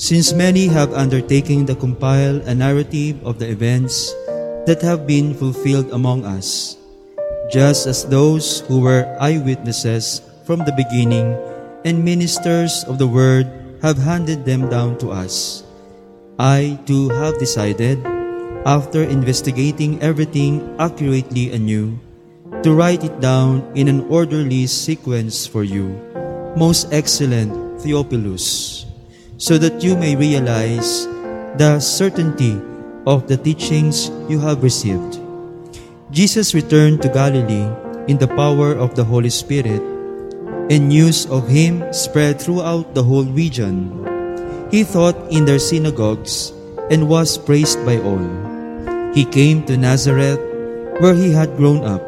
Since many have undertaken to compile a narrative of the events that have been fulfilled among us, just as those who were eyewitnesses from the beginning and ministers of the word have handed them down to us. I too have decided, after investigating everything accurately anew, to write it down in an orderly sequence for you, most excellent Theophilus, so that you may realize the certainty of the teachings you have received. Jesus returned to Galilee in the power of the Holy Spirit, and news of him spread throughout the whole region. He taught in their synagogues and was praised by all. He came to Nazareth, where he had grown up,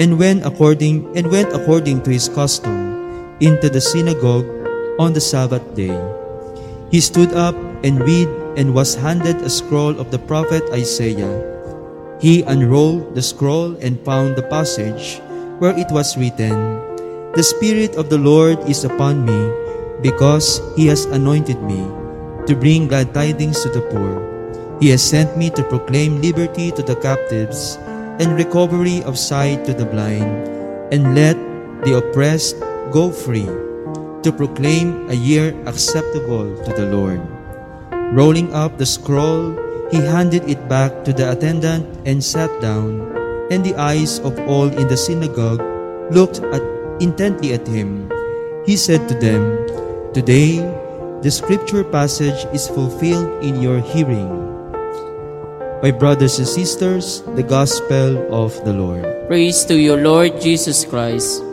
and went according and went according to his custom into the synagogue on the Sabbath day. He stood up and read and was handed a scroll of the prophet Isaiah. He unrolled the scroll and found the passage where it was written, The Spirit of the Lord is upon me, because He has anointed me to bring glad tidings to the poor. He has sent me to proclaim liberty to the captives and recovery of sight to the blind, and let the oppressed go free, to proclaim a year acceptable to the Lord. Rolling up the scroll, he handed it back to the attendant and sat down, and the eyes of all in the synagogue looked at, intently at him. He said to them, Today, the scripture passage is fulfilled in your hearing. My brothers and sisters, the gospel of the Lord. Praise to you, Lord Jesus Christ.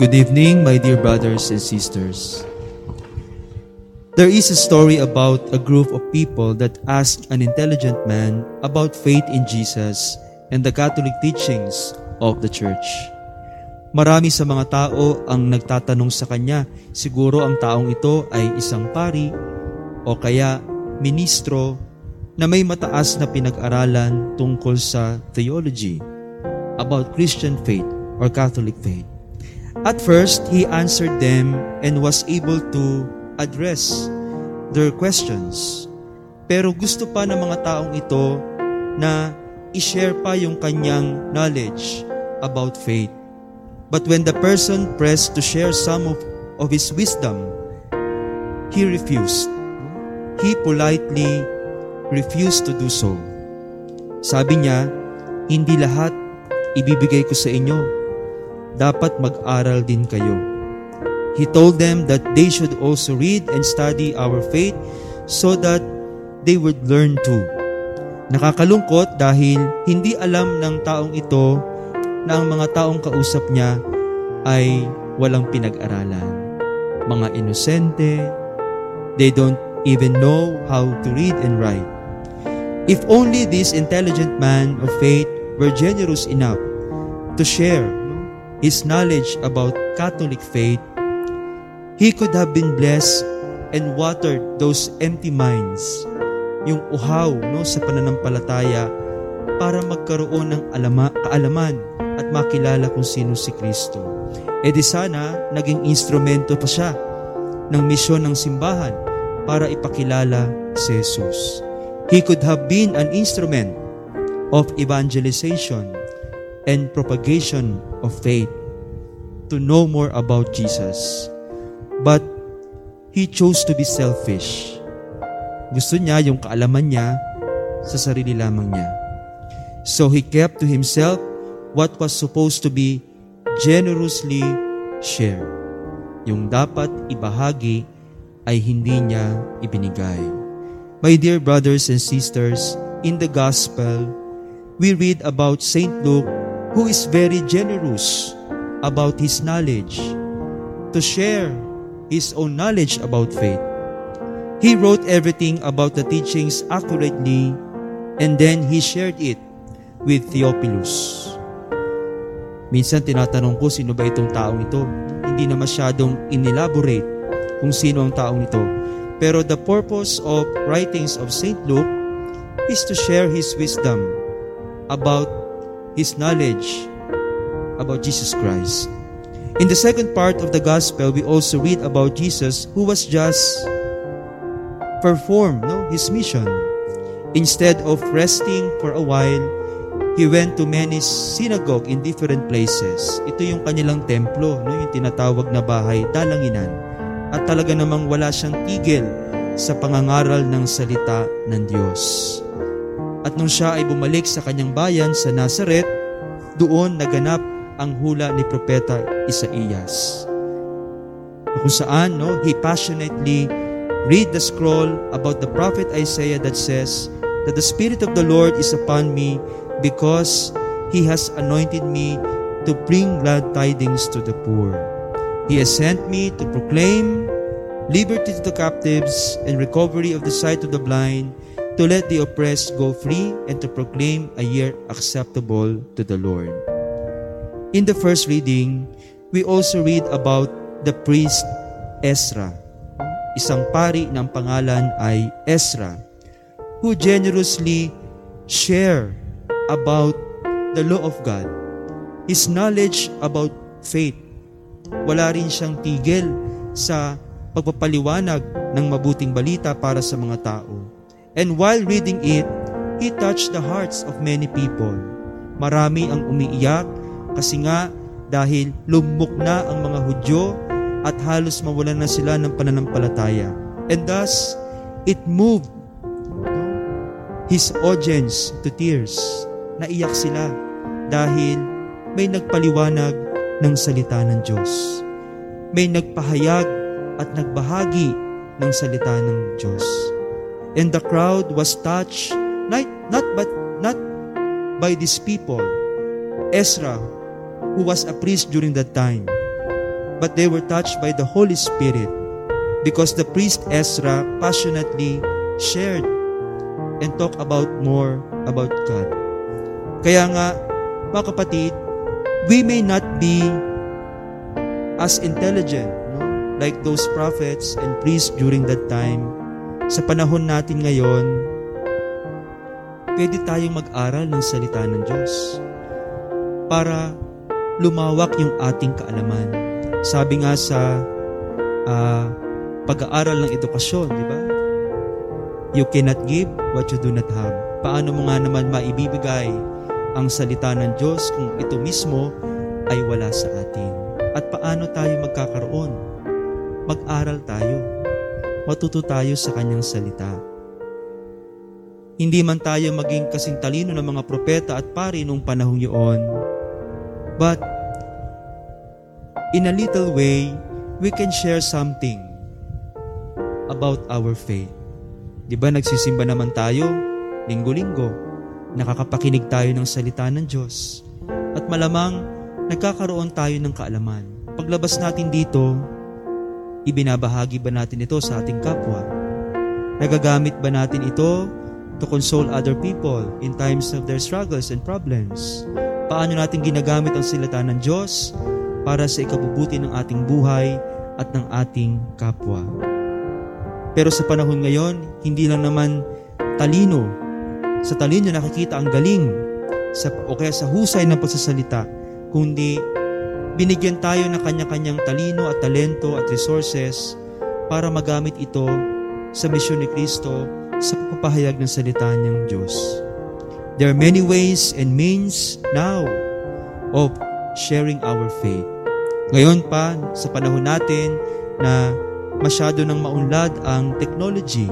Good evening, my dear brothers and sisters. There is a story about a group of people that asked an intelligent man about faith in Jesus and the Catholic teachings of the Church. Marami sa mga tao ang nagtatanong sa kanya, siguro ang taong ito ay isang pari o kaya ministro na may mataas na pinag-aralan tungkol sa theology about Christian faith or Catholic faith. At first, he answered them and was able to address their questions. Pero gusto pa ng mga taong ito na i-share pa yung kanyang knowledge about faith. But when the person pressed to share some of, of his wisdom, he refused. He politely refused to do so. Sabi niya, hindi lahat ibibigay ko sa inyo. Dapat mag-aral din kayo. He told them that they should also read and study our faith so that they would learn too. Nakakalungkot dahil hindi alam ng taong ito na ang mga taong kausap niya ay walang pinag-aralan. Mga inosente, they don't even know how to read and write. If only this intelligent man of faith were generous enough to share his knowledge about Catholic faith, he could have been blessed and watered those empty minds, yung uhaw no, sa pananampalataya para magkaroon ng alama, kaalaman at makilala kung sino si Kristo. E di sana, naging instrumento pa siya ng misyon ng simbahan para ipakilala si Jesus. He could have been an instrument of evangelization and propagation of faith to know more about Jesus. But he chose to be selfish. Gusto niya yung kaalaman niya sa sarili lamang niya. So he kept to himself what was supposed to be generously shared. Yung dapat ibahagi ay hindi niya ibinigay. My dear brothers and sisters, in the gospel, we read about Saint Luke who is very generous about his knowledge to share his own knowledge about faith. He wrote everything about the teachings accurately and then he shared it with Theophilus. Minsan tinatanong ko sino ba itong taong ito. Hindi na masyadong inelaborate kung sino ang taong ito. Pero the purpose of writings of St. Luke is to share his wisdom about his knowledge about Jesus Christ. In the second part of the gospel, we also read about Jesus who was just perform no, his mission. Instead of resting for a while, he went to many synagogue in different places. Ito yung kanilang templo, no, yung tinatawag na bahay, dalanginan. At talaga namang wala siyang tigil sa pangangaral ng salita ng Diyos. At nung siya ay bumalik sa kanyang bayan sa Nazareth, doon naganap ang hula ni Propeta Isaías. Kung saan, no, he passionately read the scroll about the prophet Isaiah that says that the Spirit of the Lord is upon me because He has anointed me to bring glad tidings to the poor. He has sent me to proclaim liberty to the captives and recovery of the sight of the blind, to let the oppressed go free, and to proclaim a year acceptable to the Lord. In the first reading, we also read about the priest Ezra. Isang pari ng pangalan ay Ezra, who generously share about the law of God, his knowledge about faith. Wala rin siyang tigil sa pagpapaliwanag ng mabuting balita para sa mga tao. And while reading it, he touched the hearts of many people. Marami ang umiiyak kasi nga dahil lumok na ang mga Hudyo at halos mawalan na sila ng pananampalataya. And thus, it moved his audience to tears naiyak sila dahil may nagpaliwanag ng salita ng Diyos. May nagpahayag at nagbahagi ng salita ng Diyos. And the crowd was touched not, not but not by these people. Ezra, who was a priest during that time, but they were touched by the Holy Spirit because the priest Ezra passionately shared and talked about more about God. Kaya nga, mga kapatid, we may not be as intelligent no? like those prophets and priests during that time. Sa panahon natin ngayon, pwede tayong mag-aral ng salita ng Diyos para lumawak yung ating kaalaman. Sabi nga sa uh, pag-aaral ng edukasyon, di ba? You cannot give what you do not have. Paano mo nga naman maibibigay ang salita ng Diyos kung ito mismo ay wala sa atin. At paano tayo magkakaroon? Mag-aral tayo. Matuto tayo sa kanyang salita. Hindi man tayo maging kasing talino ng mga propeta at pari noong panahong yun. But, in a little way, we can share something about our faith. Di ba nagsisimba naman tayo linggo-linggo? nakakapakinig tayo ng salita ng Diyos. At malamang nagkakaroon tayo ng kaalaman. Paglabas natin dito, ibinabahagi ba natin ito sa ating kapwa? Nagagamit ba natin ito to console other people in times of their struggles and problems? Paano natin ginagamit ang salita ng Diyos para sa ikabubuti ng ating buhay at ng ating kapwa? Pero sa panahon ngayon, hindi lang naman talino sa talino nakikita ang galing sa, o kaya sa husay ng pagsasalita, kundi binigyan tayo ng kanya-kanyang talino at talento at resources para magamit ito sa misyon ni Kristo sa pagpapahayag ng salita niyang Diyos. There are many ways and means now of sharing our faith. Ngayon pa, sa panahon natin na masyado nang maunlad ang technology,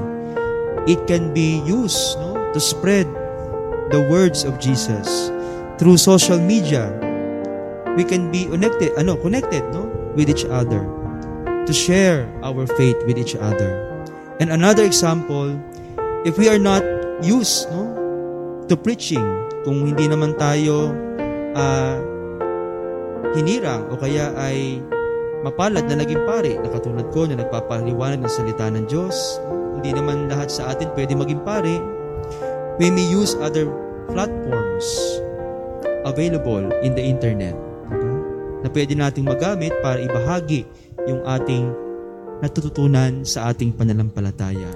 it can be used no, to spread the words of Jesus through social media. We can be connected, ano, connected, no, with each other to share our faith with each other. And another example, if we are not used, no, to preaching, kung hindi naman tayo uh, hinirang o kaya ay mapalad na naging pare, na katulad ko na nagpapaliwanag ng salita ng Diyos, hindi naman lahat sa atin pwede maging pare, we may use other platforms available in the internet? Na pwede nating magamit para ibahagi yung ating natututunan sa ating pananampalataya.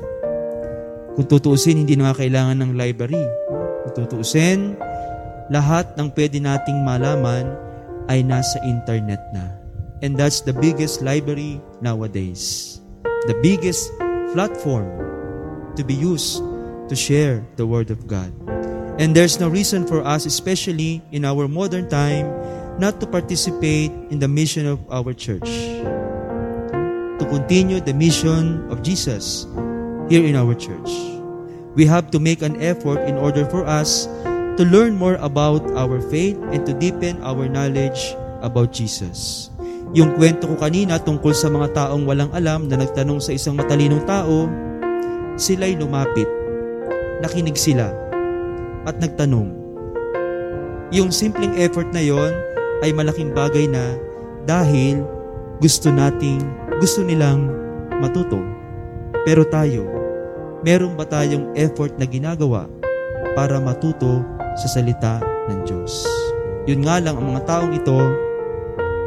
Kung tutuusin, hindi na kailangan ng library. Kung tutuusin, lahat ng pwede nating malaman ay nasa internet na. And that's the biggest library nowadays. The biggest platform to be used to share the Word of God. And there's no reason for us, especially in our modern time, not to participate in the mission of our church. To continue the mission of Jesus here in our church. We have to make an effort in order for us to learn more about our faith and to deepen our knowledge about Jesus. Yung kwento ko kanina tungkol sa mga taong walang alam na nagtanong sa isang matalinong tao, sila'y lumapit, nakinig sila, at nagtanong. Yung simpleng effort na yon ay malaking bagay na dahil gusto nating, gusto nilang matuto. Pero tayo, meron ba tayong effort na ginagawa para matuto sa salita ng Diyos? Yun nga lang, ang mga taong ito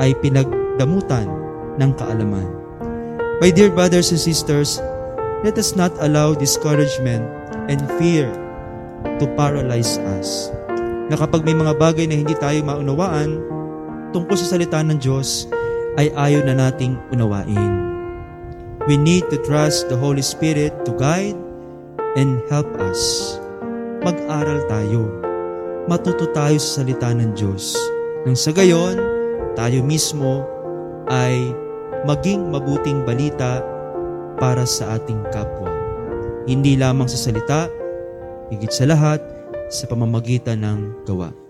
ay pinag damutan ng kaalaman. My dear brothers and sisters, let us not allow discouragement and fear to paralyze us. Na kapag may mga bagay na hindi tayo maunawaan tungkol sa salita ng Diyos, ay ayaw na nating unawain. We need to trust the Holy Spirit to guide and help us. Mag-aral tayo. Matuto tayo sa salita ng Diyos. Nang sa gayon, tayo mismo ay maging mabuting balita para sa ating kapwa. Hindi lamang sa salita, higit sa lahat, sa pamamagitan ng gawa.